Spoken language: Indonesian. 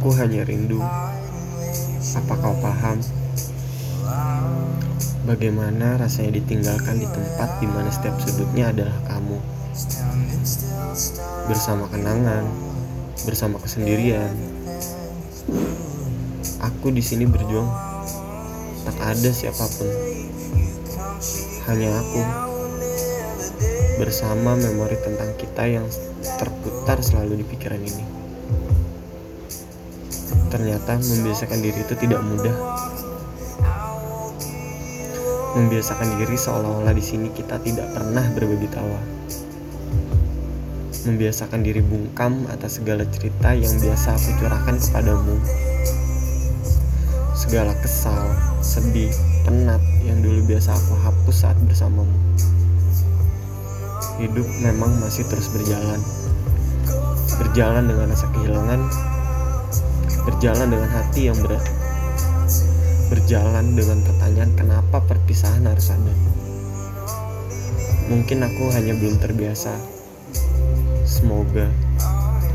Aku hanya rindu. Apa kau paham? Bagaimana rasanya ditinggalkan di tempat di mana setiap sudutnya adalah kamu. Bersama kenangan, bersama kesendirian. Aku di sini berjuang. Tak ada siapa pun. Hanya aku. Bersama memori tentang kita yang terputar selalu di pikiran ini. Ternyata membiasakan diri itu tidak mudah. Membiasakan diri seolah-olah di sini kita tidak pernah berbagi tawa. Membiasakan diri bungkam atas segala cerita yang biasa aku curahkan kepadamu. Segala kesal, sedih, penat yang dulu biasa aku hapus saat bersamamu. Hidup memang masih terus berjalan. Berjalan dengan rasa kehilangan, berjalan dengan hati yang berat berjalan dengan pertanyaan kenapa perpisahan harus ada. Mungkin aku hanya belum terbiasa. Semoga